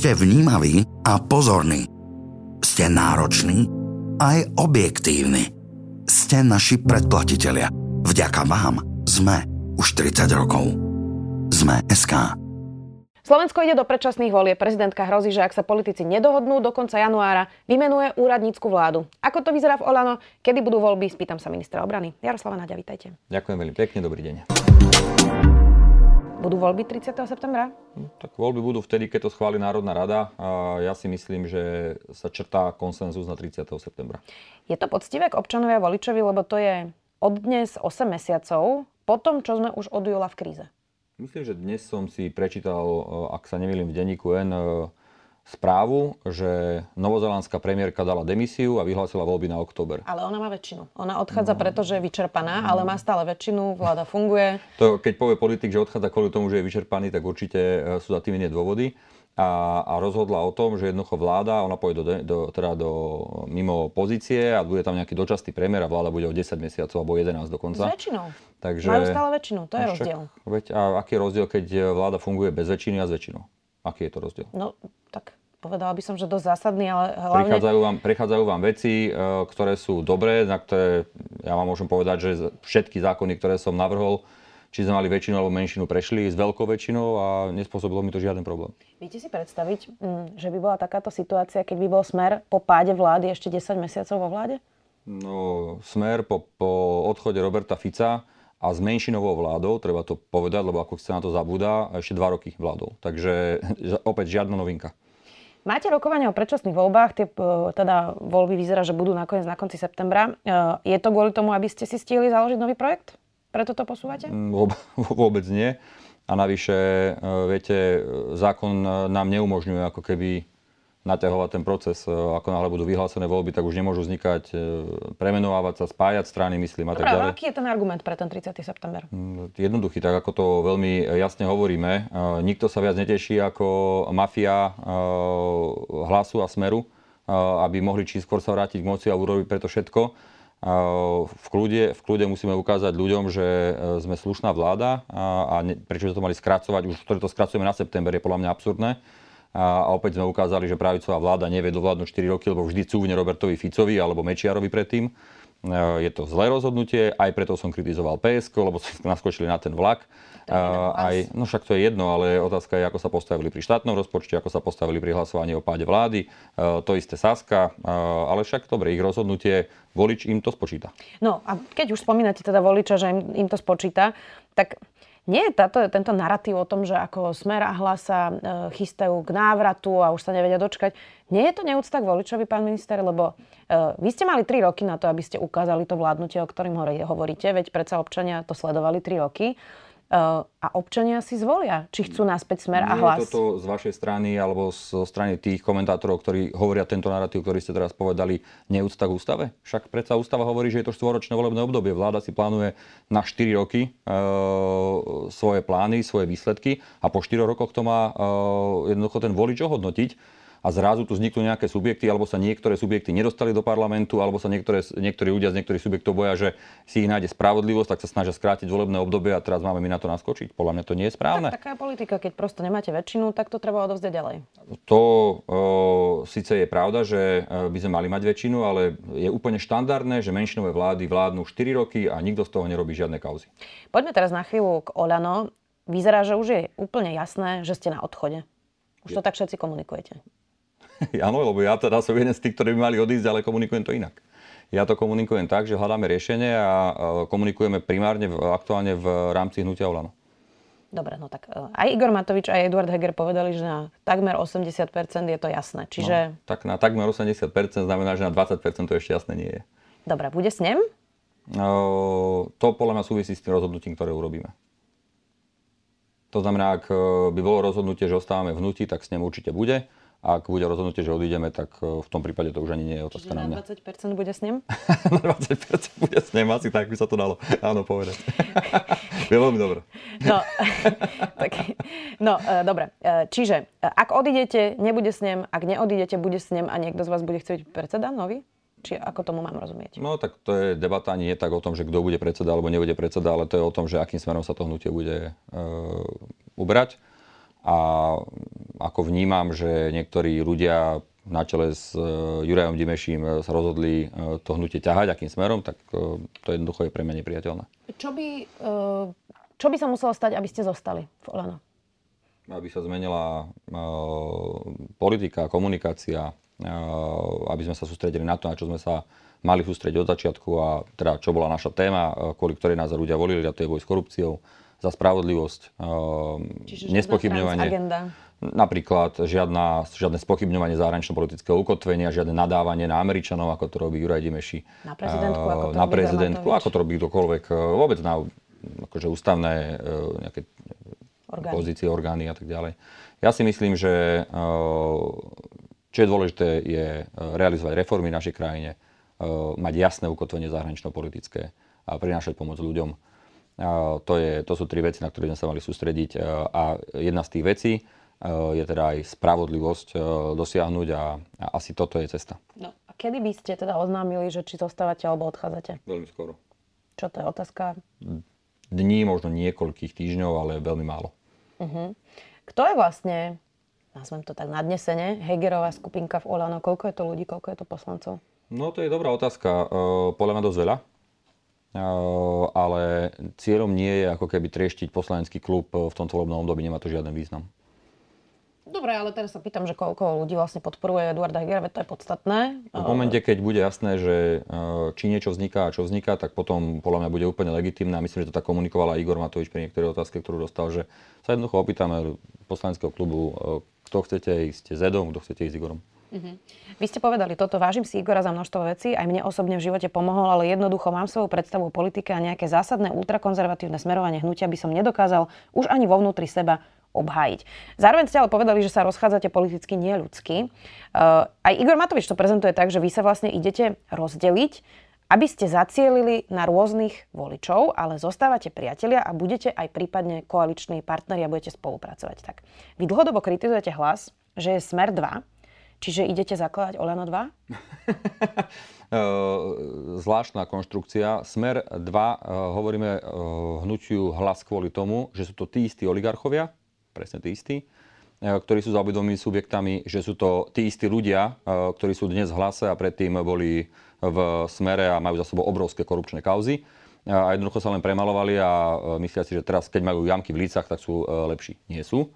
ste vnímaví a pozorní. Ste nároční aj objektívni. Ste naši predplatitelia. Vďaka vám sme už 30 rokov. Sme SK. Slovensko ide do predčasných volie. Prezidentka hrozí, že ak sa politici nedohodnú do konca januára, vymenuje úradnícku vládu. Ako to vyzerá v Olano? Kedy budú voľby? Spýtam sa ministra obrany. Jaroslava Naďa, vítajte. Ďakujem veľmi pekne, dobrý deň. Budú voľby 30. septembra? Hm, tak voľby budú vtedy, keď to schváli Národná rada a ja si myslím, že sa črtá konsenzus na 30. septembra. Je to poctivé k občanovi a voličovi, lebo to je od dnes 8 mesiacov po tom, čo sme už od júla v kríze. Myslím, že dnes som si prečítal, ak sa nemýlim v denníku N, správu, že novozelandská premiérka dala demisiu a vyhlásila voľby na október. Ale ona má väčšinu. Ona odchádza, no. pretože je vyčerpaná, ale má stále väčšinu, vláda funguje. To, keď povie politik, že odchádza kvôli tomu, že je vyčerpaný, tak určite e, sú za tým iné dôvody. A, a rozhodla o tom, že jednoducho vláda, ona pôjde do, do, teda do, mimo pozície a bude tam nejaký dočasný premiér a vláda bude o 10 mesiacov alebo 11 dokonca. S väčšinou. Takže, Majú stále väčšinu, to je však, rozdiel. Veď, a aký je rozdiel, keď vláda funguje bez väčšiny a s väčšinou? Aký je to rozdiel? No, tak povedala by som, že dosť zásadný, ale hlavne... Prichádzajú vám, prichádzajú vám veci, e, ktoré sú dobré, na ktoré ja vám môžem povedať, že všetky zákony, ktoré som navrhol, či sme mali väčšinu alebo menšinu, prešli s veľkou väčšinou a nespôsobilo mi to žiaden problém. Viete si predstaviť, mm, že by bola takáto situácia, keď by bol smer po páde vlády ešte 10 mesiacov vo vláde? No, smer po, po odchode Roberta Fica a s menšinovou vládou, treba to povedať, lebo ako sa na to zabúda, ešte dva roky vládou. Takže opäť žiadna novinka. Máte rokovanie o predčasných voľbách, tie, e, teda voľby vyzerá, že budú nakoniec na konci septembra. E, je to kvôli tomu, aby ste si stihli založiť nový projekt? Preto to posúvate? Mm, vôbec nie. A navyše, e, viete, zákon nám neumožňuje ako keby naťahovať ten proces. E, ako náhle budú vyhlásené voľby, tak už nemôžu vznikať, e, premenovávať sa, spájať strany, myslím a tak ďalej. aký je ten argument pre ten 30. september? Mm, jednoduchý, tak ako to veľmi jasne hovoríme. E, nikto sa viac neteší ako mafia hlasu a smeru, aby mohli či skôr sa vrátiť k moci a urobiť preto všetko. V kľude, v kľude musíme ukázať ľuďom, že sme slušná vláda a, a prečo to mali skracovať, už ktoré to skracujeme na september, je podľa mňa absurdné a opäť sme ukázali, že pravicová vláda nevie dovládnuť 4 roky, lebo vždy cúvne Robertovi Ficovi alebo Mečiarovi predtým. E, je to zlé rozhodnutie, aj preto som kritizoval PSK, lebo sme naskočili na ten vlak. Uh, aj, no však to je jedno, ale otázka je, ako sa postavili pri štátnom rozpočte, ako sa postavili pri hlasovaní o páde vlády. Uh, to isté Saska, ale však dobre, ich rozhodnutie, volič im to spočíta. No a keď už spomínate teda voliča, že im, im to spočíta, tak nie je tento narratív o tom, že ako Smer a Hlasa e, chystajú k návratu a už sa nevedia dočkať. Nie je to neúcta k voličovi, pán minister? Lebo e, vy ste mali 3 roky na to, aby ste ukázali to vládnutie, o ktorým hovoríte, veď predsa občania to sledovali 3 roky a občania si zvolia, či chcú naspäť smer a hlas. Nie je toto z vašej strany alebo zo strany tých komentátorov, ktorí hovoria tento narratív, ktorý ste teraz povedali, neúcta k ústave? Však predsa ústava hovorí, že je to štvoročné volebné obdobie. Vláda si plánuje na 4 roky e, svoje plány, svoje výsledky a po 4 rokoch to má e, jednoducho ten volič ohodnotiť a zrazu tu vzniknú nejaké subjekty, alebo sa niektoré subjekty nedostali do parlamentu, alebo sa niektoré, niektorí ľudia z niektorých subjektov boja, že si ich nájde spravodlivosť, tak sa snažia skrátiť volebné obdobie a teraz máme my na to naskočiť. Podľa mňa to nie je správne. Tak, taká politika, keď prosto nemáte väčšinu, tak to treba odovzdať ďalej. To o, síce je pravda, že by sme mali mať väčšinu, ale je úplne štandardné, že menšinové vlády vládnu 4 roky a nikto z toho nerobí žiadne kauzy. Poďme teraz na chvíľu k Olano. Vyzerá, že už je úplne jasné, že ste na odchode. Už to tak všetci komunikujete. Áno, lebo ja teda som jeden z tých, ktorí by mali odísť, ale komunikujem to inak. Ja to komunikujem tak, že hľadáme riešenie a komunikujeme primárne aktuálne v rámci hnutia Olano. Dobre, no tak e, aj Igor Matovič, aj Eduard Heger povedali, že na takmer 80% je to jasné. Čiže... No, tak na takmer 80% znamená, že na 20% to ešte jasné nie je. Dobre, bude s ním? No, to podľa mňa súvisí s tým rozhodnutím, ktoré urobíme. To znamená, ak e, by bolo rozhodnutie, že ostávame v hnutí, tak s ním určite bude ak bude rozhodnutie, že odídeme, tak e, v tom prípade to už ani nie je otázka Čiže na na mňa. 20% bude s ním? na 20% bude s ním, asi tak by sa to dalo áno povedať. je veľmi dobré. No, tak, no e, dobre. E, Čiže, e, ak odídete, nebude s ním, ak neodídete, bude s ním a niekto z vás bude chcieť predseda nový? Či ako tomu mám rozumieť? No tak to je debata nie tak o tom, že kto bude predseda alebo nebude predseda, ale to je o tom, že akým smerom sa to hnutie bude uh, ubrať. A ako vnímam, že niektorí ľudia na čele s uh, Jurajom Dimeším uh, sa rozhodli uh, to hnutie ťahať, akým smerom, tak to jednoducho je pre mňa nepriateľné. Čo by, čo by sa muselo stať, aby ste zostali v Olano? Aby sa zmenila politika, komunikácia, aby sme sa sústredili na to, na čo sme sa mali sústrediť od začiatku a teda čo bola naša téma, kvôli ktorej nás ľudia volili, a to je boj s korupciou, za spravodlivosť, uh, Čiže nespochybňovanie. agenda. Napríklad žiadna, žiadne spochybňovanie zahranično-politického ukotvenia, žiadne nadávanie na Američanov, ako to robí Juraj Dimeši. Na prezidentku, ako to na robí prezidentku, ako to robí kdokoľvek. eh, Vôbec na akože ústavné nejaké Orgány. pozície, orgány a tak ďalej. Ja si myslím, že čo je dôležité, je realizovať reformy v našej krajine, mať jasné ukotvenie zahranično-politické a prinášať pomoc ľuďom. To, je, to sú tri veci, na ktoré sme sa mali sústrediť. eh, A jedna z tých vecí eh, je teda aj spravodlivosť eh, dosiahnuť a, a asi toto je cesta. No, a kedy by ste teda oznámili, že či zostávate alebo odchádzate? Veľmi skoro. Čo to je otázka? Dní, možno niekoľkých týždňov, ale veľmi málo. Kto je vlastne, nazvem to tak nadnesene, Hegerová skupinka v Olano? Koľko je to ľudí, koľko je to poslancov? No to je dobrá otázka. Podľa mňa dosť veľa. Ale cieľom nie je ako keby trieštiť poslanecký klub eh, v tomto volebnom období, nemá to žiaden význam. Dobre, ale teraz sa pýtam, že koľko ľudí vlastne podporuje Eduarda Hegera, veď to je podstatné. V momente, keď bude jasné, že eh, či niečo vzniká a čo vzniká, tak potom podľa mňa bude úplne legitimné a myslím, že to tak komunikovala Igor Matovič pri niektorej otázke, ktorú dostal, že sa jednoducho opýtame poslaneckého klubu, eh, kto chcete ísť s Edom, kto chcete ísť s Igorom. Vy ste povedali toto, vážim si Igora za množstvo vecí, aj mne osobne v živote pomohol, ale jednoducho mám svoju predstavu o politike a nejaké zásadné ultrakonzervatívne smerovanie hnutia by som nedokázal už ani vo vnútri seba obhájiť. Zároveň ste ale povedali, že sa rozchádzate politicky nie ľudsky. Uh, aj Igor Matovič to prezentuje tak, že vy sa vlastne idete rozdeliť, aby ste zacielili na rôznych voličov, ale zostávate priatelia a budete aj prípadne koaliční partneri a budete spolupracovať. Tak. Vy dlhodobo kritizujete hlas, že je Smer 2, čiže idete zakladať Olano 2? Eh, zvláštna konštrukcia. Smer 2, eh, hovoríme hnutiu hlas kvôli tomu, že sú to tí istí oligarchovia, presne tí istí, ktorí sú záobidovými subjektami, že sú to tí istí ľudia, ktorí sú dnes v hlase a predtým boli v smere a majú za sebou obrovské korupčné kauzy. A jednoducho sa len premalovali a myslia si, že teraz, keď majú jamky v lícach, tak sú lepší. Nie sú.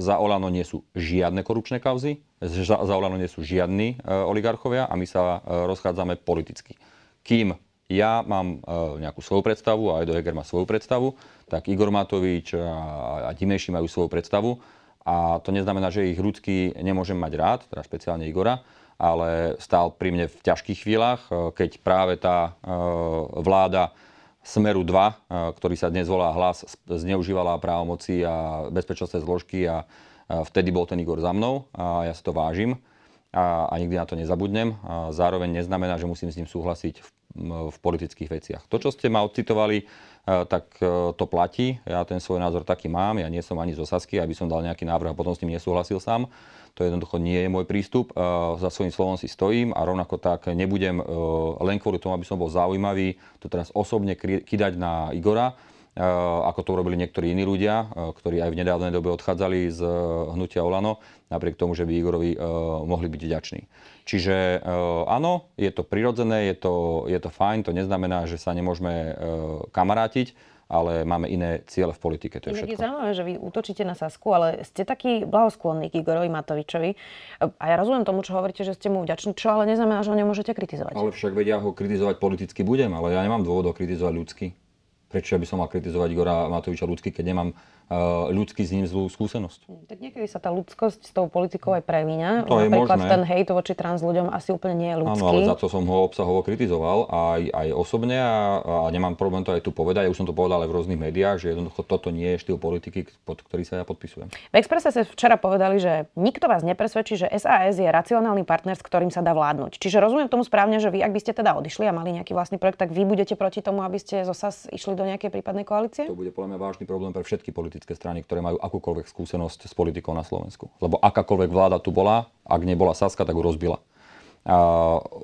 Za Olano nie sú žiadne korupčné kauzy, za, za Olano nie sú žiadni uh, oligarchovia a my sa uh, rozchádzame politicky. Kým ja mám uh, nejakú svoju predstavu a Edo Heger má svoju predstavu, tak Igor Matovič a, a Dimeši majú svoju predstavu a to neznamená, že ich ľudský nemôžem mať rád, teda špeciálne Igora, ale stál pri mne v ťažkých chvíľach, keď práve tá vláda Smeru 2, eh, ktorý sa dnes volá hlas, zneužívala právomoci a bezpečnostné zložky a vtedy bol ten Igor za mnou a ja si to vážim a, a nikdy na to nezabudnem. A zároveň neznamená, že musím s ním súhlasiť v, v politických veciach. To, čo ste ma odcitovali, eh, tak eh, to platí. Ja ten svoj názor taký mám. Ja nie som ani zo Sasky, aby som dal nejaký návrh a potom s ním nesúhlasil sám. To jednoducho nie je môj prístup. Eh, Za svojím slovom si stojím a rovnako tak nebudem len kvôli tomu, aby som bol zaujímavý, to teraz osobne kidať na Igora, ako to urobili niektorí iní ľudia, eh, ktorí aj v nedávnej dobe odchádzali z eh, hnutia Olano, napriek tomu, že by Igorovi eh, mohli byť vďační. Čiže eh, áno, je to prirodzené, je to, je to fajn, to neznamená, že sa nemôžeme eh, kamarátiť, ale máme iné ciele v politike, to je Inak je všetko. zaujímavé, že vy útočíte na Sasku, ale ste taký blahosklonný k Igorovi Matovičovi. A ja rozumiem tomu, čo hovoríte, že ste mu vďační, čo ale neznamená, že ho nemôžete kritizovať. Ale však vedia ho kritizovať politicky budem, ale ja nemám dôvod ho kritizovať ľudsky. Prečo by som mal kritizovať Igora Matoviča ľudsky, keď nemám ľudský s ním zlú skúsenosť. Hm, tak niekedy sa tá ľudskosť s tou politikou aj premíňa. To je Napríklad možné. ten hejt voči trans ľuďom asi úplne nie je ľudský. Áno, ale za to som ho obsahovo kritizoval aj, aj osobne a, a nemám problém to aj tu povedať. Ja už som to povedal aj v rôznych médiách, že jednoducho toto nie je štýl politiky, pod ktorý sa ja podpisujem. V Expresse ste včera povedali, že nikto vás nepresvedčí, že SAS je racionálny partner, s ktorým sa dá vládnuť. Čiže rozumiem tomu správne, že vy, ak by ste teda odišli a mali nejaký vlastný projekt, tak vy budete proti tomu, aby ste zo SAS išli do nejakej prípadnej koalície? To bude podľa mňa vážny problém pre všetky politické strany, ktoré majú akúkoľvek skúsenosť s politikou na Slovensku. Lebo akákoľvek vláda tu bola, ak nebola Saska, tak ju rozbila. A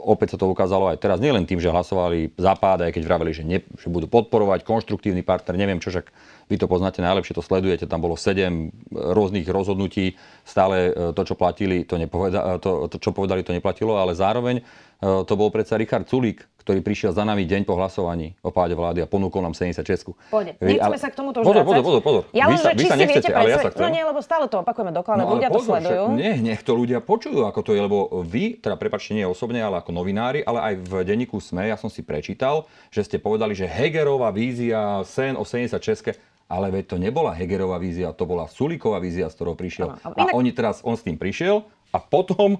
opäť sa to ukázalo aj teraz, nielen tým, že hlasovali západ, aj keď vraveli, že, ne, že budú podporovať konštruktívny partner, neviem čo, však vy to poznáte najlepšie, to sledujete, tam bolo sedem rôznych rozhodnutí, stále e, to, čo platili, to, nepoveda, to, to čo povedali, to neplatilo, ale zároveň e, to bol predsa Richard Sulík, ktorý prišiel za nami deň po hlasovaní o páde vlády a ponúkol nám 76. Pôjde. Nechceme sa k tomuto už pozor, pozor, pozor, pozor. Ja vy sa, vy sa nechcete, ale ja sa chcem. No nie, lebo stále to opakujeme dokola, No, ale ľudia to pozor, však sledujú. Nie, nech to ľudia počujú, ako to je, lebo vy, teda prepačte, nie osobne, ale ako novinári, ale aj v denníku SME, ja som si prečítal, že ste povedali, že Hegerová vízia, sen o 76 ale veď to nebola Hegerová vízia, to bola Sulíková vízia, z ktorou prišiel. Áno, ale A inak- oni teraz, on s tým prišiel a potom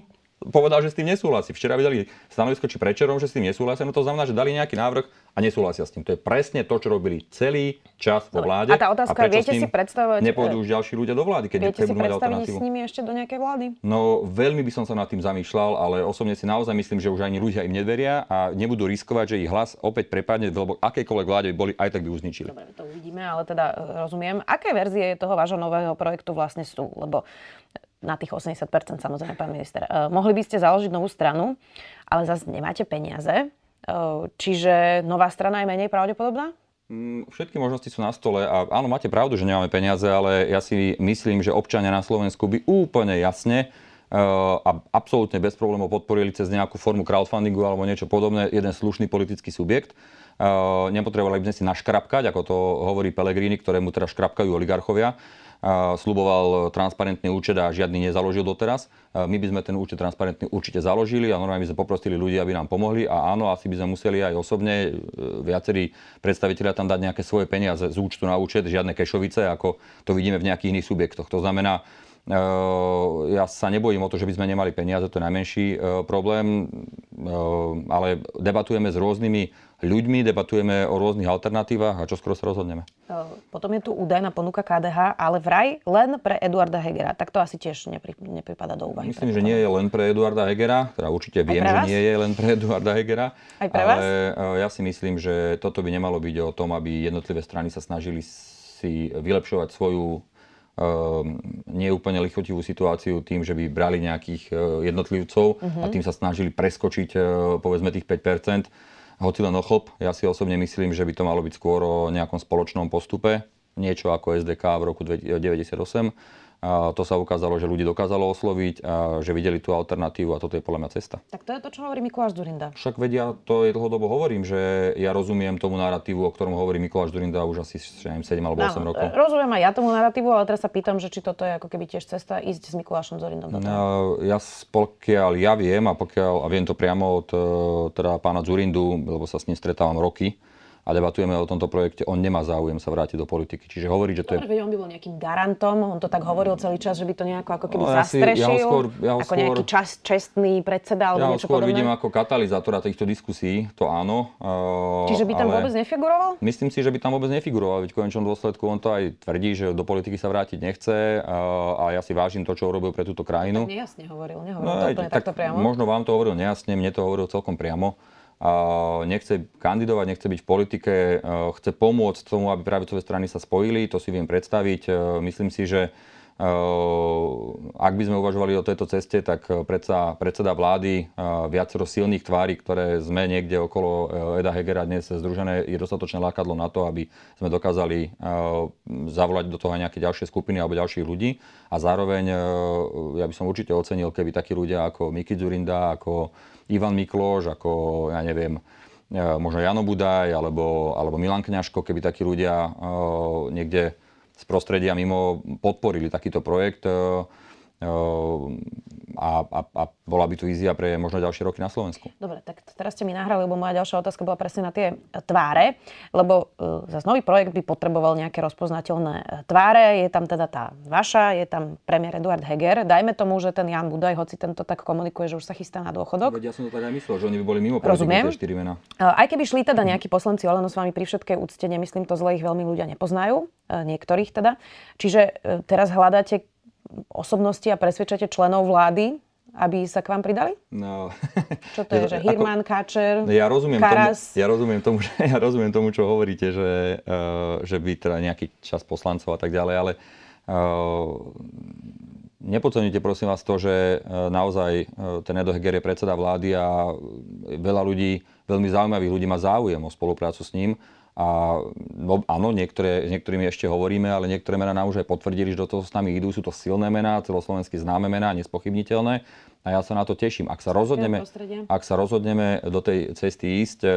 povedal, že s tým nesúhlasí. Včera vydali stanovisko či prečerom, že s tým nesúhlasia, no to znamená, že dali nejaký návrh a nesúhlasia s tým. To je presne to, čo robili celý čas vo vláde. A tá otázka, prečo viete si predstavovať, Nepôjdu e, už ďalší ľudia do vlády, keď Viete si predstaviť s nimi ešte do nejakej vlády? No, veľmi by som sa nad tým zamýšľal, ale osobne si naozaj myslím, že už ani ľudia im neveria a nebudú riskovať, že ich hlas opäť prepadne, lebo akejkoľvek vláde by boli, aj tak by ju zničili. Dobre, to uvidíme, ale teda e, rozumiem. Aké verzie toho vášho nového projektu vlastne sú? Lebo na tých 80% samozrejme, pán minister. E, mohli by ste založiť novú stranu, ale zase nemáte peniaze. E, čiže nová strana je menej pravdepodobná? Mm, Všetky možnosti sú na stole a áno, máte pravdu, že nemáme peniaze, ale ja si myslím, že občania na Slovensku by úplne jasne eh, a absolútne bez problémov podporili cez nejakú formu crowdfundingu alebo niečo podobné jeden slušný politický subjekt. Eh, Nepotrebovali by sme si naškrapkať, ako to hovorí Pelegrini, ktorému teda škrapkajú oligarchovia. Sluboval transparentný účet a žiadny nezaložil doteraz. My by sme ten účet transparentný určite založili a normálne by sme poprosili ľudí, aby nám pomohli. A áno, asi by sme museli aj osobne e, viacerí predstavitelia tam dať nejaké svoje peniaze z účtu na účet, žiadne kešovice, ako to vidíme v nejakých iných subjektoch. To znamená, ja sa nebojím o to, že by sme nemali peniaze, to je najmenší e, problém, E, ale debatujeme s rôznymi ľuďmi, debatujeme o rôznych alternatívach a čo skoro sa rozhodneme. Potom je tu údajná ponuka KDH, ale vraj len pre Eduarda Hegera. Tak to asi tiež nepri, nepripada do úvahy. Myslím, že nie je len pre Eduarda Hegera, teda určite viem, že nie je len pre Eduarda Hegera. Aj pre ale vás? ja si myslím, že toto by nemalo byť o tom, aby jednotlivé strany sa snažili si vylepšovať svoju neúplne lichotivú situáciu tým, že by brali nejakých e, jednotlivcov a tým sa snažili preskočiť e, povedzme tých 5 hoci len o chlop. Ja si osobne myslím, že by to malo byť skôr o nejakom spoločnom postupe, niečo ako SDK v roku 1998. A to sa ukázalo, že ľudí dokázalo osloviť a že videli tú alternatívu a toto je podľa mňa cesta. Tak to je to, čo hovorí Mikuláš Zurinda. Však vedia, to je dlhodobo hovorím, že ja rozumiem tomu narratívu, o ktorom hovorí Mikuláš Durinda už asi že neviem, 7 alebo 8 Áno, rokov. e, Rozumiem aj ja tomu narratívu, ale teraz sa pýtam, že či toto je ako keby tiež cesta ísť s Mikulášom Zorindom do toho. No, ja pokiaľ ja viem a pokiaľ a viem to priamo od e, teda pána Zurindu, lebo sa s ním stretávam roky a debatujeme o tomto projekte, on nemá záujem sa vrátiť do politiky. Čiže hovorí, že to je Dobre, veď on by bol nejakým garantom, on to tak hovoril celý čas, že by to nejako ako keby No, ja si- ja ho zastrešil, skôr- ja ho ako skôr- nejaký čas, čestný predseda alebo Ja ho niečo skôr podobné. vidím ako katalizátora týchto diskusí, to áno. e, Čiže by tam ale vôbec nefiguroval? Myslím si, že by tam vôbec nefiguroval, veď v konečnom dôsledku on to aj tvrdí, že do politiky sa vrátiť nechce a, a ja si vážim to, čo urobil pre túto krajinu. Nejasne hovoril, nehovoril No, to úplne tak takto priamo. Možno vám to hovoril nejasne, mne to hovoril celkom priamo. Nechce kandidovať, nechce byť v politike, e, chce pomôcť tomu, aby pravicové strany sa spojili, to si viem predstaviť. E, Myslím si, že e, ak by sme uvažovali o tejto ceste, tak predsa, predseda vlády, viacero silných tvári, ktoré sme niekde okolo Eda Hegera dnes združené, je dostatočné lákadlo na to, aby sme dokázali zavolať do toho aj nejaké ďalšie skupiny alebo ďalších ľudí. A zároveň ja by som určite ocenil, keby takí ľudia ako Miki Zurinda, ako Ivan Mikloš, ako ja neviem, e, možno Jano Budaj alebo, alebo Milan Kňažko, keby takí ľudia e, niekde z prostredia mimo podporili takýto projekt. E, e, A a, a bola by tu vízia pre možno ďalšie roky na Slovensku. Dobre, tak teraz ste mi nahrali, lebo moja ďalšia otázka bola presne na tie tváre, lebo uh, zase nový projekt by potreboval nejaké rozpoznateľné tváre. Je tam teda tá vaša, je tam premiér Eduard Heger. Dajme tomu, že ten Jan Budaj, hoci tento tak komunikuje, že už sa chystá na dôchodok. Veď ja som to tak aj myslel, že oni by boli mimo Rozumiem. tie štyri mená. Uh, aj keby šli teda nejakí poslanci Oleno s vami pri všetkej úcte, nemyslím to zle, ich veľmi ľudia nepoznajú, uh, niektorých teda. Čiže teraz hľadáte osobnosti a presvedčate členov vlády, aby sa k vám pridali? No. Čo to je, že Hirman, Káčer, ja rozumiem Karas? Tomu, ja, rozumiem tomu, že, ja rozumiem tomu, čo hovoríte, že, uh, že by teda nejaký čas poslancov a tak ďalej, ale uh, nepodceňujte prosím vás to, že uh, naozaj uh, ten Edo Heger je predseda vlády a veľa ľudí, veľmi zaujímavých ľudí má záujem o spoluprácu s ním a no, áno, niektoré, s niektorými ešte hovoríme, ale niektoré mená nám už aj potvrdili, že do toho s nami idú. Sú to silné mená, celoslovensky známe mená, nespochybniteľné. A ja sa na to teším. Ak sa rozhodneme, ak sa rozhodneme do tej cesty ísť e,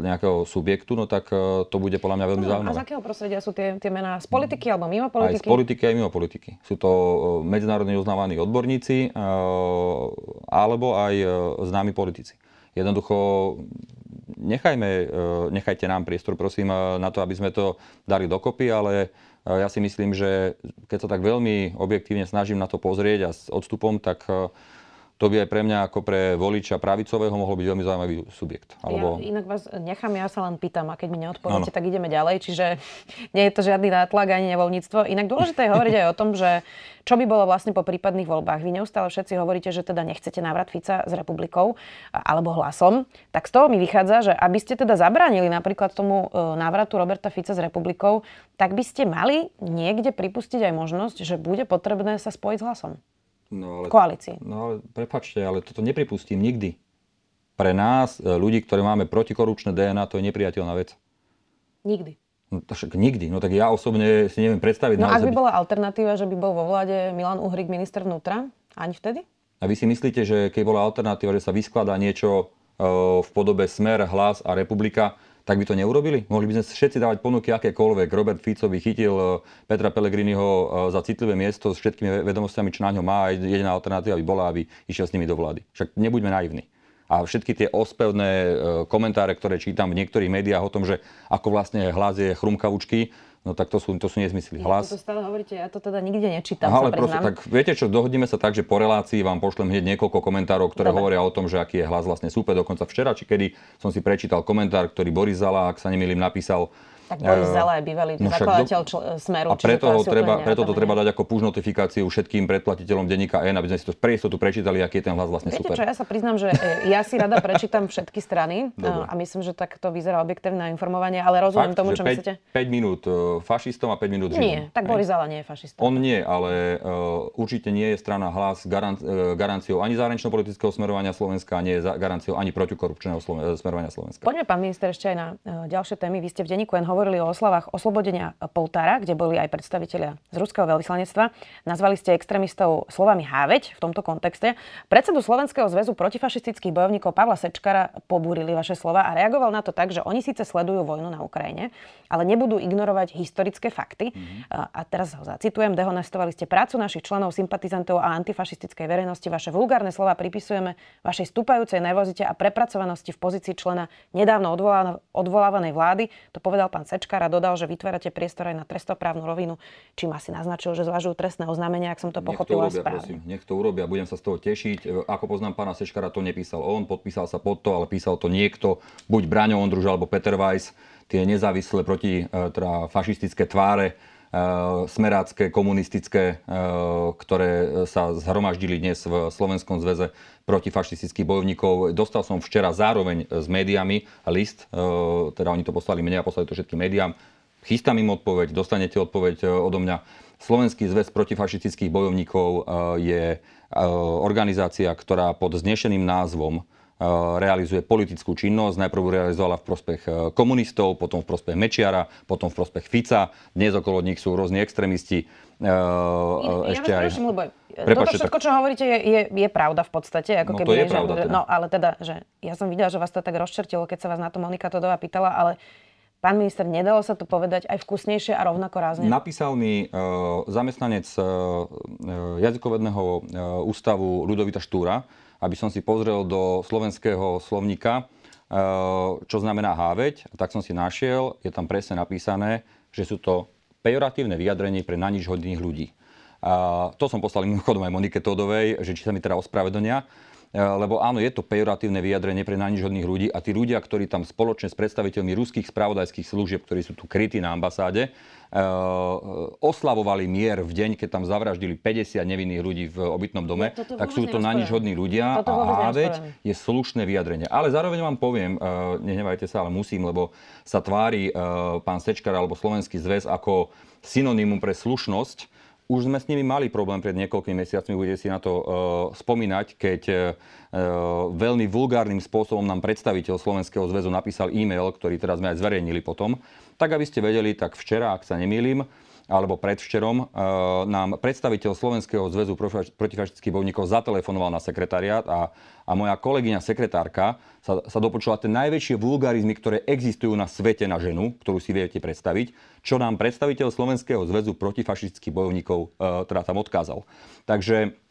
nejakého subjektu, no tak e, to bude podľa mňa veľmi no, zaujímavé. A z akého prostredia sú tie, tie mená? Z politiky alebo mimo politiky? Aj z politiky, aj mimo politiky. Sú to e, medzinárodne uznávaní odborníci e, alebo aj e, známi politici. Jednoducho nechajme, e, nechajte nám priestor, prosím, e, na to, aby sme to dali dokopy, ale e, ja si myslím, že keď sa tak veľmi objektívne snažím na to pozrieť a s odstupom, tak to by aj pre mňa ako pre voliča pravicového mohol byť veľmi zaujímavý subjekt. Alebo... Ja inak vás nechám, ja sa len pýtam a keď mi neodpoviete, tak ideme ďalej. Čiže nie je to žiadny nátlak ani nevoľníctvo. Inak dôležité je hovoriť aj o tom, že čo by bolo vlastne po prípadných voľbách. Vy neustále všetci hovoríte, že teda nechcete návrat Fica s republikou alebo hlasom. Tak z toho mi vychádza, že aby ste teda zabránili napríklad tomu e, návratu Roberta Fica s republikou, tak by ste mali niekde pripustiť aj možnosť, že bude potrebné sa spojiť s hlasom. No ale, koalícii. No ale prepačte, ale toto nepripustím nikdy. Pre nás, e, ľudí, ktorí máme protikorupčné DNA, to je nepriateľná vec. Nikdy. No však nikdy. No tak ja osobne si neviem predstaviť. No ak by bola alternatíva, že by bol vo vláde Milan Uhrik minister vnútra, ani vtedy? A vy si myslíte, že keď bola alternatíva, že sa vyskladá niečo e, v podobe Smer, Hlas a Republika, tak by to neurobili? Mohli by sme všetci dávať ponuky akékoľvek. Robert Fico by chytil e, Petra Pellegriniho e, za citlivé miesto s všetkými vedomostiami, čo na ňo má a jediná alternatíva by bola, aby išiel s nimi do vlády. Však nebuďme naivní. A všetky tie ospevné e, komentáre, ktoré čítam v niektorých médiách o tom, že ako vlastne hlas je chrumkavučky, No tak to sú, to sú nezmysly. Hlas. Ja to stále hovoríte, ja to teda nikde nečítam, Aha, ale proste, tak viete čo, dohodneme sa tak, že po relácii vám pošlem hneď niekoľko komentárov, ktoré Dobre. hovoria o tom, že aký je hlas vlastne súpe. Dokonca včera, či kedy som si prečítal komentár, ktorý Boris Zala, ak sa nemýlim, napísal tak Boris Zala je bývalý no zakladateľ čl- Smeru. A preto, ho treba, preto to treba dať ako push notifikáciu všetkým predplatiteľom denníka N, aby sme si to pre istotu prečítali, aký je ten hlas vlastne Viete super. čo, ja sa priznám, že e, ja si rada prečítam všetky strany Dobre. a myslím, že tak to vyzerá objektívne informovanie, ale rozumiem Fakt, tomu, čo 5, myslíte. 5 minút fašistom a 5 minút Židom. Nie, tak Boris Zala nie je fašista. On nie, ale uh, určite nie je strana hlas garan- garanciou ani zahranično-politického smerovania Slovenska, nie je garanciou ani protikorupčného smerovania Slovenska. Poďme, pán minister, ešte aj na uh, ďalšie témy. Vy ste v denníku N hovorili o oslavách oslobodenia Poltára, kde boli aj predstavitelia z ruského veľvyslanectva. Nazvali ste extrémistov slovami háveť v tomto kontexte. Predsedu Slovenského zväzu protifašistických bojovníkov Pavla Sečkara pobúrili vaše slova a reagoval na to tak, že oni síce sledujú vojnu na Ukrajine, ale nebudú ignorovať historické fakty. Mm-hmm. A teraz ho zacitujem. Dehonestovali ste prácu našich členov, sympatizantov a antifašistickej verejnosti. Vaše vulgárne slova pripisujeme vašej stúpajúcej nervozite a prepracovanosti v pozícii člena nedávno odvolávanej vlády. To povedal pán Sečkar a dodal, že vytvárate priestor aj na trestoprávnu rovinu, čím asi naznačil, že zvažujú trestné oznámenia, ak som to pochopila urobia, správne. Prosím, nech to urobia, budem sa z toho tešiť. E, ako poznám pána Sečkara, to nepísal on, podpísal sa pod to, ale písal to niekto, buď Braňo Ondruž alebo Peter Weiss, tie nezávislé proti e, teda fašistické tváre smerácké, komunistické, ktoré sa zhromaždili dnes v Slovenskom zväze protifašistických bojovníkov. Dostal som včera zároveň s médiami list, teda oni to poslali mne a poslali to všetkým médiám, Chystám im odpoveď, dostanete odpoveď odo mňa. Slovenský zväz protifašistických bojovníkov je organizácia, ktorá pod znešeným názvom realizuje politickú činnosť. Najprv realizovala v prospech komunistov, potom v prospech Mečiara, potom v prospech Fica. Dnes okolo nich sú rôzni extrémisti. Ja ešte aj... Prosím, lebo Prepačte, toto všetko, čo hovoríte, je, je, je pravda v podstate. Ako no, keby, to je že, pravda. Teda. No, ale teda, že ja som videla, že vás to tak rozčertilo, keď sa vás na to Monika Todová pýtala, ale Pán minister, nedalo sa to povedať aj vkusnejšie a rovnako rázne? Napísal mi uh, zamestnanec uh, jazykovedného uh, ústavu Ľudovita Štúra, aby som si pozrel do slovenského slovníka, uh, čo znamená háveť. Tak som si našiel, je tam presne napísané, že sú to pejoratívne vyjadrenie pre na nič hodných ľudí. Uh, to som poslal mimochodom aj Monike Todovej, že či sa mi teda ospravedlnia. E, lebo áno, je to pejoratívne vyjadrenie pre najnižhodných ľudí a tí ľudia, ktorí tam spoločne s predstaviteľmi ruských spravodajských služieb, ktorí sú tu krytí na ambasáde, e, oslavovali mier v deň, keď tam zavraždili 50 nevinných ľudí v obytnom dome, ja, tak sú to najnižhodní ľudia toto a háveť je slušné vyjadrenie. Ale zároveň vám poviem, e, nehnevajte sa, ale musím, lebo sa tvári pán Sečkar alebo Slovenský zväz ako synonymum pre slušnosť už sme s nimi mali problém pred niekoľkými mesiacmi, budete si na to uh, spomínať, keď uh, veľmi vulgárnym spôsobom nám predstaviteľ Slovenského zväzu napísal e-mail, ktorý teraz sme aj zverejnili potom. Tak aby ste vedeli, tak včera, ak sa nemýlim, alebo predvčerom e, nám predstaviteľ Slovenského zväzu protifašistických bojovníkov zatelefonoval na sekretariát a, a moja kolegyňa sekretárka sa, sa dopočula tie najväčšie vulgarizmy, ktoré existujú na svete na ženu, ktorú si viete predstaviť, čo nám predstaviteľ Slovenského zväzu protifašistických bojovníkov e, teda tam odkázal. Takže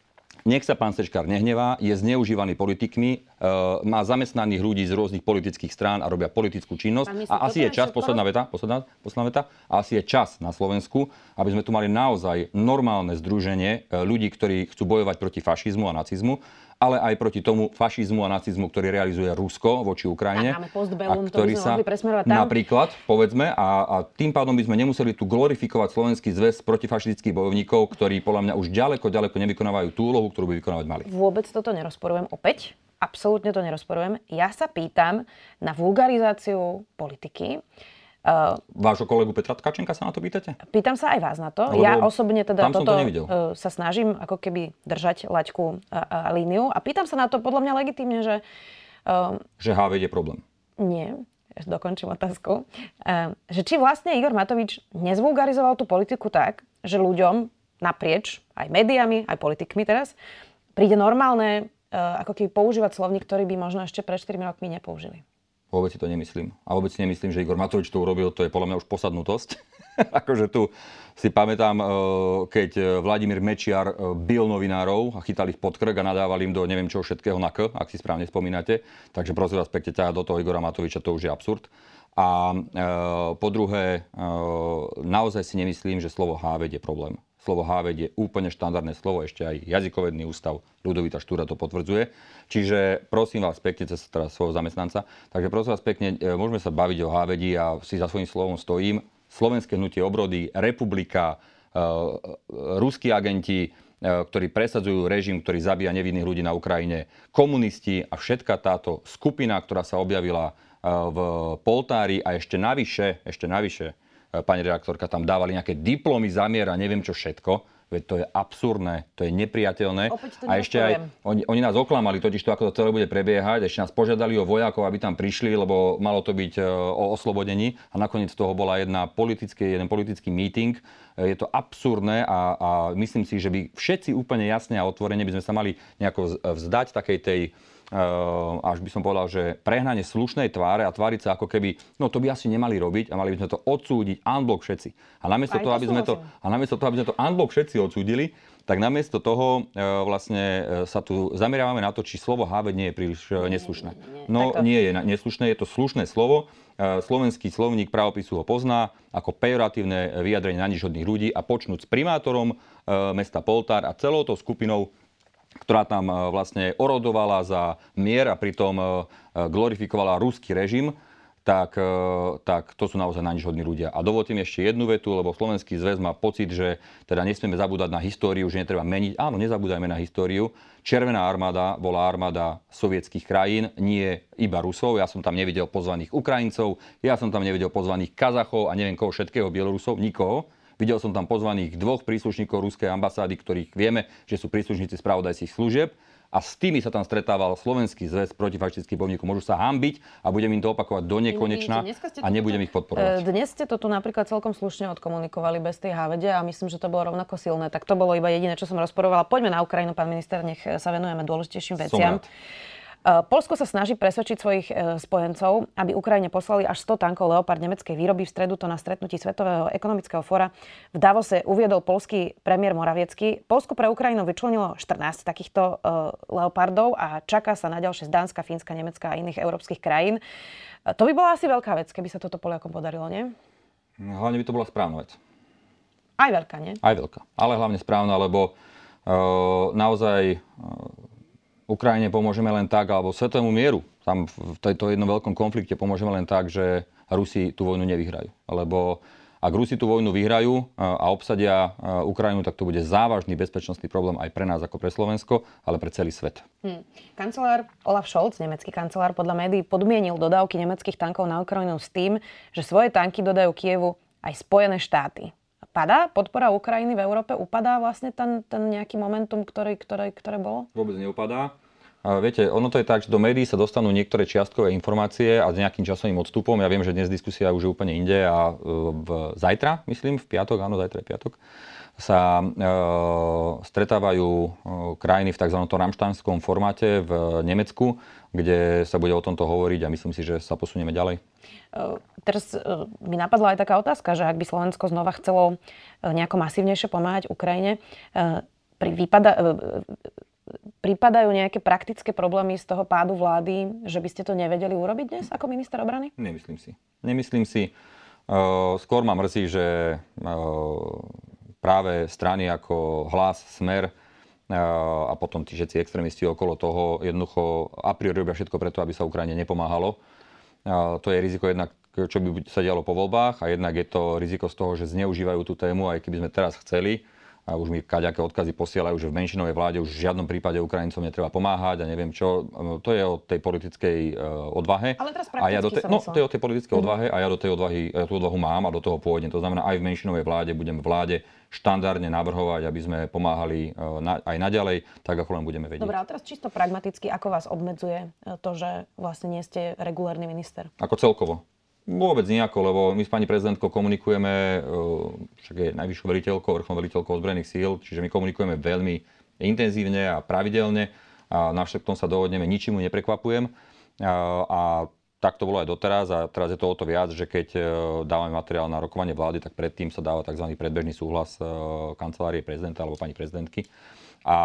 nech sa pán Sečkár nehnevá, je zneužívaný politikmi, e, má zamestnaných ľudí z rôznych politických strán a robia politickú činnosť. A asi je čas, posledná veta, posledná, posledná veta, a asi je čas na Slovensku, aby sme tu mali naozaj normálne združenie e, ľudí, ktorí chcú bojovať proti fašizmu a nacizmu ale aj proti tomu fašizmu a nacizmu, ktorý realizuje Rusko voči Ukrajine. A máme postbellum, a ktorý sa napríklad, povedzme, a, a tým pádom by sme nemuseli tu glorifikovať Slovenský zväz protifašistických bojovníkov, ktorí podľa mňa už ďaleko, ďaleko nevykonávajú tú úlohu, ktorú by vykonávať mali. Vôbec toto nerozporujem opäť. Absolútne to nerozporujem. Ja sa pýtam na vulgarizáciu politiky. Uh, Vášho kolegu Petra Tkačenka sa na to pýtate? Pýtam sa aj vás na to. Lebo ja osobne teda toto to uh, sa snažím ako keby držať laťku a, a líniu a pýtam sa na to podľa mňa legitímne, že... Uh, že HV je problém. Nie, dokončím otázku. Uh, že či vlastne Igor Matovič nezvulgarizoval tú politiku tak, že ľuďom naprieč, aj médiami, aj politikmi teraz, príde normálne uh, ako keby používať slovník, ktorý by možno ešte pred 4 rokmi nepoužili. Vôbec si to nemyslím. A vôbec si nemyslím, že Igor Matovič to urobil, to je podľa mňa už posadnutosť. akože tu si pamätám, e, keď Vladimír Mečiar e, bil novinárov a chytal ich pod krk a nadával im do neviem čo všetkého na K, ak si správne spomínate. Takže prosím vás pekne ťahať do toho Igora Matoviča, to už je absurd. A e, po druhé, naozaj si nemyslím, že slovo háveť je problém slovo háveť je úplne štandardné slovo, ešte aj jazykovedný ústav Ľudovita Štúra to potvrdzuje. Čiže prosím vás pekne, cez teraz svojho zamestnanca, takže prosím vás pekne, e, môžeme sa baviť o hávedi a si za svojím slovom stojím. Slovenské hnutie obrody, republika, uh, ruskí agenti, ktorí presadzujú režim, ktorý zabíja nevinných ľudí na Ukrajine, komunisti a všetka táto skupina, ktorá sa objavila v Poltári a ešte navyše, ešte navyše E, pani redaktorka, tam dávali nejaké diplomy zamier a neviem čo všetko. Veď to je absurdné, to je nepriateľné. a ešte aj, oni, oni nás oklamali totiž to, ako to celé bude prebiehať. Ešte nás požiadali o vojakov, aby tam prišli, lebo malo to byť e, o oslobodení. A nakoniec toho bola jedna politický, jeden politický meeting. E, je to absurdné a, a myslím si, že by všetci úplne jasne a otvorene by sme sa mali nejako vzdať takej tej až by som povedal, že prehnanie slušnej tváre a tváriť sa ako keby, no to by asi nemali robiť a mali by sme to odsúdiť unblock všetci. A namiesto, toho, aby sme to, a namiesto toho, aby sme to unblock všetci odsúdili, tak namiesto toho e, vlastne e, sa tu zameriavame na to, či slovo háveť nie je príliš e, neslušné. No nie je neslušné, je to slušné slovo. Slovenský slovník pravopisu ho pozná ako pejoratívne vyjadrenie na nič ľudí a počnúť s primátorom mesta Poltár a celou tou skupinou ktorá tam e, vlastne orodovala za mier a pritom e, glorifikovala ruský režim, tak, e, tak to sú naozaj na ľudia. A dovolte mi ešte jednu vetu, lebo Slovenský zväz má pocit, že teda nesmieme zabúdať na históriu, že netreba meniť. Áno, nezabúdajme na históriu. Červená armáda bola armáda sovietských krajín, nie iba Rusov. Ja som tam nevidel pozvaných Ukrajincov, ja som tam nevidel pozvaných Kazachov a neviem koho všetkého, Bielorusov, nikoho. Videl som tam pozvaných dvoch príslušníkov ruskej ambasády, ktorých vieme, že sú príslušníci spravodajských služieb a s tými sa tam stretával Slovenský zväz protifašistických bojovníkov. Môžu sa hambiť a budem im to opakovať do nekonečna a nebudem ich podporovať. E, dnes ste to tu napríklad celkom slušne odkomunikovali bez tej hávede a myslím, že to bolo rovnako silné. Tak to bolo iba jediné, čo som rozporovala. Poďme na Ukrajinu, pán minister, nech sa venujeme dôležitejším veciam. Polsko sa snaží presvedčiť svojich e, spojencov, aby Ukrajine poslali až 100 tankov Leopard nemeckej výroby. V stredu to na stretnutí Svetového ekonomického fóra v Davose uviedol polský premiér Moraviecky. Polsko pre Ukrajinu vyčlenilo 14 takýchto Leopardov a čaká sa na ďalšie z Dánska, Fínska, Nemecka a iných európskych krajín. To by bola asi veľká vec, keby sa toto Poliakom podarilo, nie? Hlavne by to bola správna vec. Aj veľká, nie? Aj veľká. Ale hlavne správna, lebo uh, naozaj uh, Ukrajine pomôžeme len tak, alebo svetovému mieru, tam v tejto jednom veľkom konflikte pomôžeme len tak, že Rusi tú vojnu nevyhrajú. Lebo ak Rusi tú vojnu vyhrajú a obsadia Ukrajinu, tak to bude závažný bezpečnostný problém aj pre nás ako pre Slovensko, ale pre celý svet. Hmm. Kancelár Olaf Scholz, nemecký kancelár, podľa médií podmienil dodávky nemeckých tankov na Ukrajinu s tým, že svoje tanky dodajú Kievu aj Spojené štáty. Padá podpora Ukrajiny v Európe? Upadá vlastne ten, ten nejaký momentum, ktorý, ktoré, ktoré bolo? Vôbec neupadá. Viete, ono to je tak, že do médií sa dostanú niektoré čiastkové informácie a s nejakým časovým odstupom. Ja viem, že dnes diskusia už je úplne inde a e, v, zajtra, myslím, v piatok, áno, zajtra je piatok, sa e, stretávajú e, krajiny v tzv. ramštánskom formáte v Nemecku, kde sa bude o tomto hovoriť a myslím si, že sa posunieme ďalej. E, teraz e, mi napadla aj taká otázka, že ak by Slovensko znova chcelo nejako masívnejšie pomáhať Ukrajine, pri výpada, prípadajú nejaké praktické problémy z toho pádu vlády, že by ste to nevedeli urobiť dnes ako minister obrany? Nemyslím si. Nemyslím si. Skôr ma mrzí, že práve strany ako Hlas, Smer a potom tí všetci extrémisti okolo toho jednoducho a priori robia všetko preto, aby sa Ukrajine nepomáhalo. To je riziko jednak, čo by sa dialo po voľbách a jednak je to riziko z toho, že zneužívajú tú tému, aj keby sme teraz chceli, a už mi kaďaké odkazy posielajú, že v menšinovej vláde už v žiadnom prípade Ukrajincom netreba pomáhať a neviem čo. To je o tej politickej uh, odvahe. Ale teraz a ja do te, no, to je o tej politickej mm. odvahe a ja do tej odvahy, ja tú odvahu mám a do toho pôjdem. To znamená, aj v menšinovej vláde budem vláde štandardne navrhovať, aby sme pomáhali na, aj naďalej, tak ako len budeme vedieť. Dobre, ale teraz čisto pragmaticky, ako vás obmedzuje e, to, že vlastne nie ste regulárny minister? Ako celkovo. Vôbec nejako, lebo my s pani prezidentkou komunikujeme, e, však je najvyššou veliteľkou, vrcholnou veliteľkou ozbrojených síl, čiže my komunikujeme veľmi intenzívne a pravidelne a na všetkom sa dohodneme, ničimu neprekvapujem. A, a tak to bolo aj doteraz a teraz je to o to viac, že keď e, dávame materiál na rokovanie vlády, tak predtým sa dáva tzv. predbežný súhlas e, kancelárie prezidenta alebo pani prezidentky. A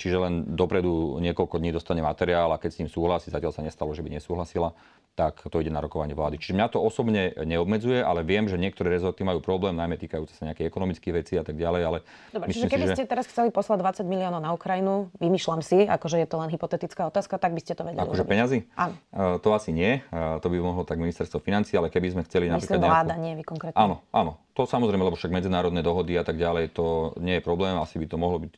čiže len dopredu niekoľko dní dostane materiál a keď s ním súhlasí, zatiaľ sa nestalo, že by nesúhlasila, tak to ide na rokovanie vlády. Čiže mňa to osobne neobmedzuje, ale viem, že niektoré rezorty majú problém, najmä týkajúce sa nejakých ekonomických vecí a tak ďalej. Ale Dobre, čiže keby si, ste teraz chceli poslať 20 miliónov na Ukrajinu, vymýšľam si, akože je to len hypotetická otázka, tak by ste to vedeli. Akože peňazí? Áno. Uh, to asi nie, uh, to by mohlo tak ministerstvo financí, ale keby sme chceli Myslím napríklad... vláda, nejakú... nie vy konkrétne. Áno, áno. To samozrejme, lebo však medzinárodné dohody a tak ďalej, to nie je problém, asi by to mohlo byť,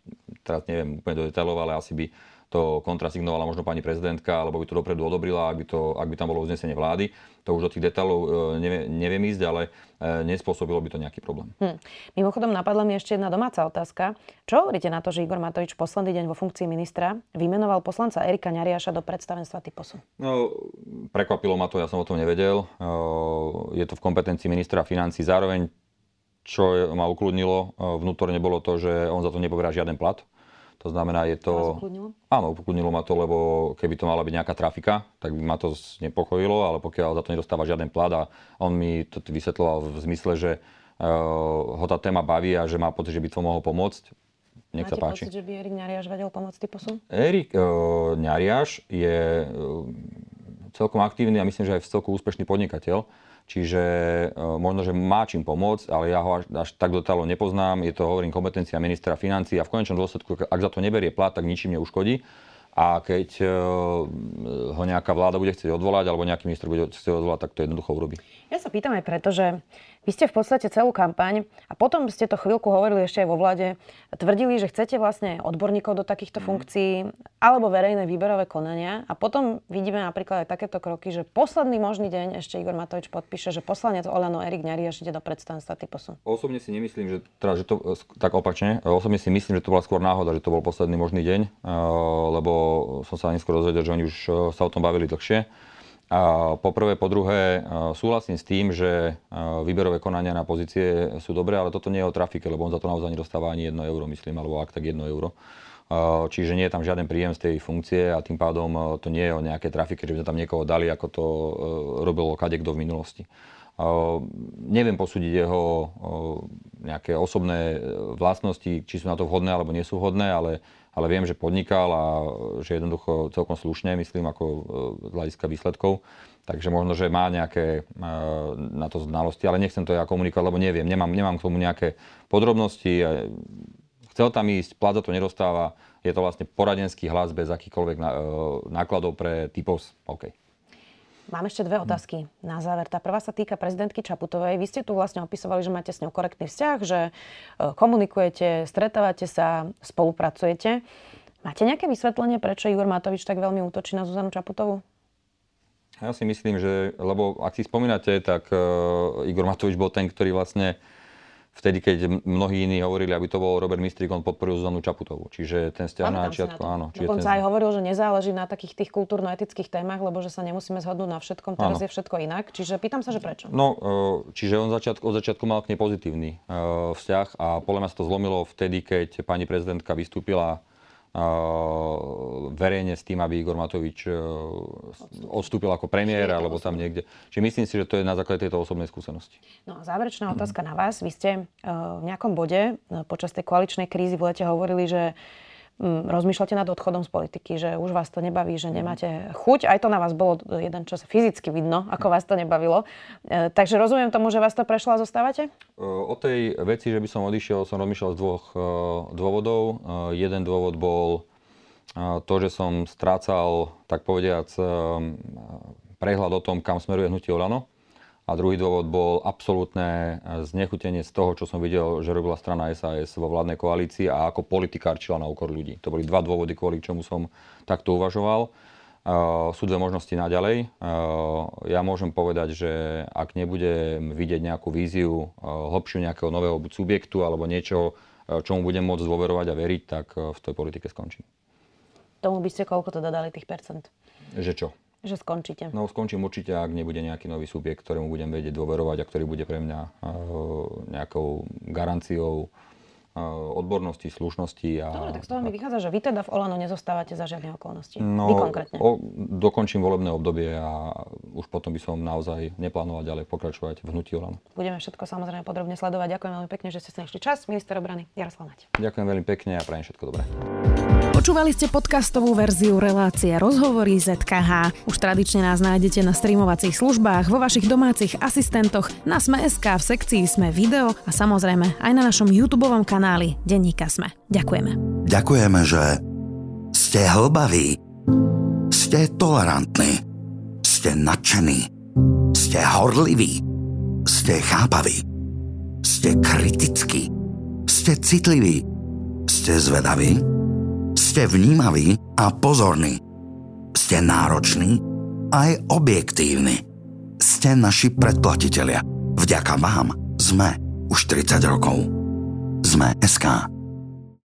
teraz neviem úplne do detailov, ale asi by to kontrasignovala možno pani prezidentka, alebo by to dopredu odobrila, ak by, to, ak by tam bolo uznesenie vlády. To už do tých detailov e, nevie, neviem ísť, ale e, nespôsobilo by to nejaký problém. Hm. Mimochodom napadla mi ešte jedna domáca otázka. Čo hovoríte na to, že Igor Matovič posledný deň vo funkcii ministra vymenoval poslanca Erika Ňariaša do predstavenstva Typosu? No, prekvapilo ma to, ja som o tom nevedel. E, je to v kompetencii ministra financí. Zároveň, čo ma ukludnilo vnútorne, bolo to, že on za to nepoberá žiaden plat. To znamená, je to... Áno, upokludnilo ma to, lebo keby to mala byť nejaká trafika, tak by ma to znepokojilo, ale pokiaľ za to nedostáva žiaden plat a on mi to vysvetloval v zmysle, že uh, ho tá téma baví a že má pocit, že by to mohol pomôcť, nech Máte sa páči. pocit, že by Erik Ňariáš vedel pomôcť typosu? Erik uh, Ňariáš je uh, celkom aktívny a myslím, že aj celkom úspešný podnikateľ. Čiže e, možno, že má čím pomôcť, ale ja ho až, až tak detailov nepoznám. Je to, hovorím, kompetencia ministra financí a v konečnom dôsledku, ak za to neberie plat, tak ničím neuškodí. A keď e, ho nejaká vláda bude chcieť odvolať, alebo nejaký minister bude chcieť odvolať, tak to jednoducho urobí. Ja sa pýtam aj preto, že vy ste v podstate celú kampaň a potom ste to chvíľku hovorili ešte aj vo vlade, tvrdili, že chcete vlastne odborníkov do takýchto mm. funkcií alebo verejné výberové konania a potom vidíme napríklad aj takéto kroky, že posledný možný deň ešte Igor Matovič podpíše, že poslanec Olano Erik Ňariaš ide do predstavenstva typosu. Osobne si nemyslím, že, teda, že to, tak opačne, osobne si myslím, že to bola skôr náhoda, že to bol posledný možný deň, lebo som sa neskôr dozvedel, že oni už sa o tom bavili dlhšie. A poprvé, po druhé, súhlasím s tým, že výberové konania na pozície sú dobré, ale toto nie je o trafike, lebo on za to naozaj nedostáva ani 1 euro, myslím, alebo ak tak 1 euro. Čiže nie je tam žiaden príjem z tej funkcie a tým pádom to nie je o nejaké trafike, že by sme tam niekoho dali, ako to robil kadekto v minulosti. Neviem posúdiť jeho nejaké osobné vlastnosti, či sú na to vhodné alebo nie sú vhodné, ale, ale viem, že podnikal a že jednoducho celkom slušne, myslím, ako z hľadiska výsledkov. Takže možno, že má nejaké na to znalosti, ale nechcem to ja komunikovať, lebo neviem, nemám, nemám k tomu nejaké podrobnosti chcel tam ísť, plat za to nedostáva, je to vlastne poradenský hlas bez akýchkoľvek e, nákladov pre typos. OK. Mám ešte dve otázky na záver. Tá prvá sa týka prezidentky Čaputovej. Vy ste tu vlastne opisovali, že máte s ňou korektný vzťah, že e, komunikujete, stretávate sa, spolupracujete. Máte nejaké vysvetlenie, prečo Igor Matovič tak veľmi útočí na Zuzanu Čaputovú? Ja si myslím, že, lebo ak si spomínate, tak uh, Igor Matovič bol ten, ktorý vlastne uh, vtedy, keď mnohí iní hovorili, aby to bol Robert Mistrik, on podporil Zuzanu Čaputovú. Čiže ten vzťah na začiatku, áno. Čiže Dokonca ten... aj hovoril, že nezáleží na takých tých kultúrno-etických témach, lebo že sa nemusíme zhodnúť na všetkom, teraz áno. je všetko inak. Čiže pýtam sa, že prečo? No, e, čiže on začiatku, od začiatku mal k nej pozitívny e, vzťah a podľa mňa sa to zlomilo vtedy, keď pani prezidentka vystúpila verejne s tým, aby Igor Matovič e, odstúpil ako premiér alebo tam niekde. Čiže myslím si, že to je na základe tejto osobnej skúsenosti. No a záverečná otázka na vás. Vy ste e, v nejakom bode e, počas tej koaličnej krízy v lete hovorili, že rozmýšľate nad odchodom z politiky, že už vás to nebaví, že nemáte chuť. Aj to na vás bolo jeden čas fyzicky vidno, ako vás to nebavilo. E, takže rozumiem tomu, že vás to prešlo a zostávate? E, o tej veci, že by som odišiel, som rozmýšľal z dvoch e, dôvodov. Jeden dôvod bol to, že som strácal, tak povediac, prehľad o tom, kam smeruje hnutie Olano. A druhý dôvod bol absolútne znechutenie z toho, čo som videl, že robila strana SAS vo vládnej koalícii a ako politikárčila na úkor ľudí. To boli dva dôvody, kvôli čomu som takto uvažoval. Uh, sú dve možnosti naďalej. Uh, ja môžem povedať, že ak nebudem vidieť nejakú víziu, uh, hlbšiu nejakého nového subjektu alebo niečo, uh, čomu budem môcť dôverovať a veriť, tak uh, v tej politike skončím. Tomu by ste koľko teda dali tých percent? Že čo? Že skončíte. No skončím určite, ak nebude nejaký nový subjekt, ktorému budem vedieť dôverovať a ktorý bude pre mňa uh, nejakou garanciou uh, odbornosti, slušnosti. A, Dobre, tak z toho mi vychádza, že vy teda v Olano nezostávate za žiadne okolnosti. No, vy konkrétne. O, dokončím volebné obdobie a už potom by som naozaj neplánoval ďalej pokračovať v hnutí Olano. Budeme všetko samozrejme podrobne sledovať. Ďakujem veľmi pekne, že ste si našli čas. Minister obrany Jaroslav Nať. Ďakujem veľmi pekne a prajem všetko dobré. Počúvali ste podcastovú verziu relácie Rozhovory ZKH. Už tradične nás nájdete na streamovacích službách, vo vašich domácich asistentoch, na Sme.sk, v sekcii Sme video a samozrejme aj na našom YouTube kanáli Denníka Sme. Ďakujeme. Ďakujeme, že ste hlbaví, ste tolerantní, ste nadšení, ste horliví, ste chápaví, ste kritickí, ste citliví, ste zvedaví, ste vnímaví a pozorní. Ste nároční aj objektívni. Ste naši predplatitelia. Vďaka vám sme už 30 rokov. Sme SK.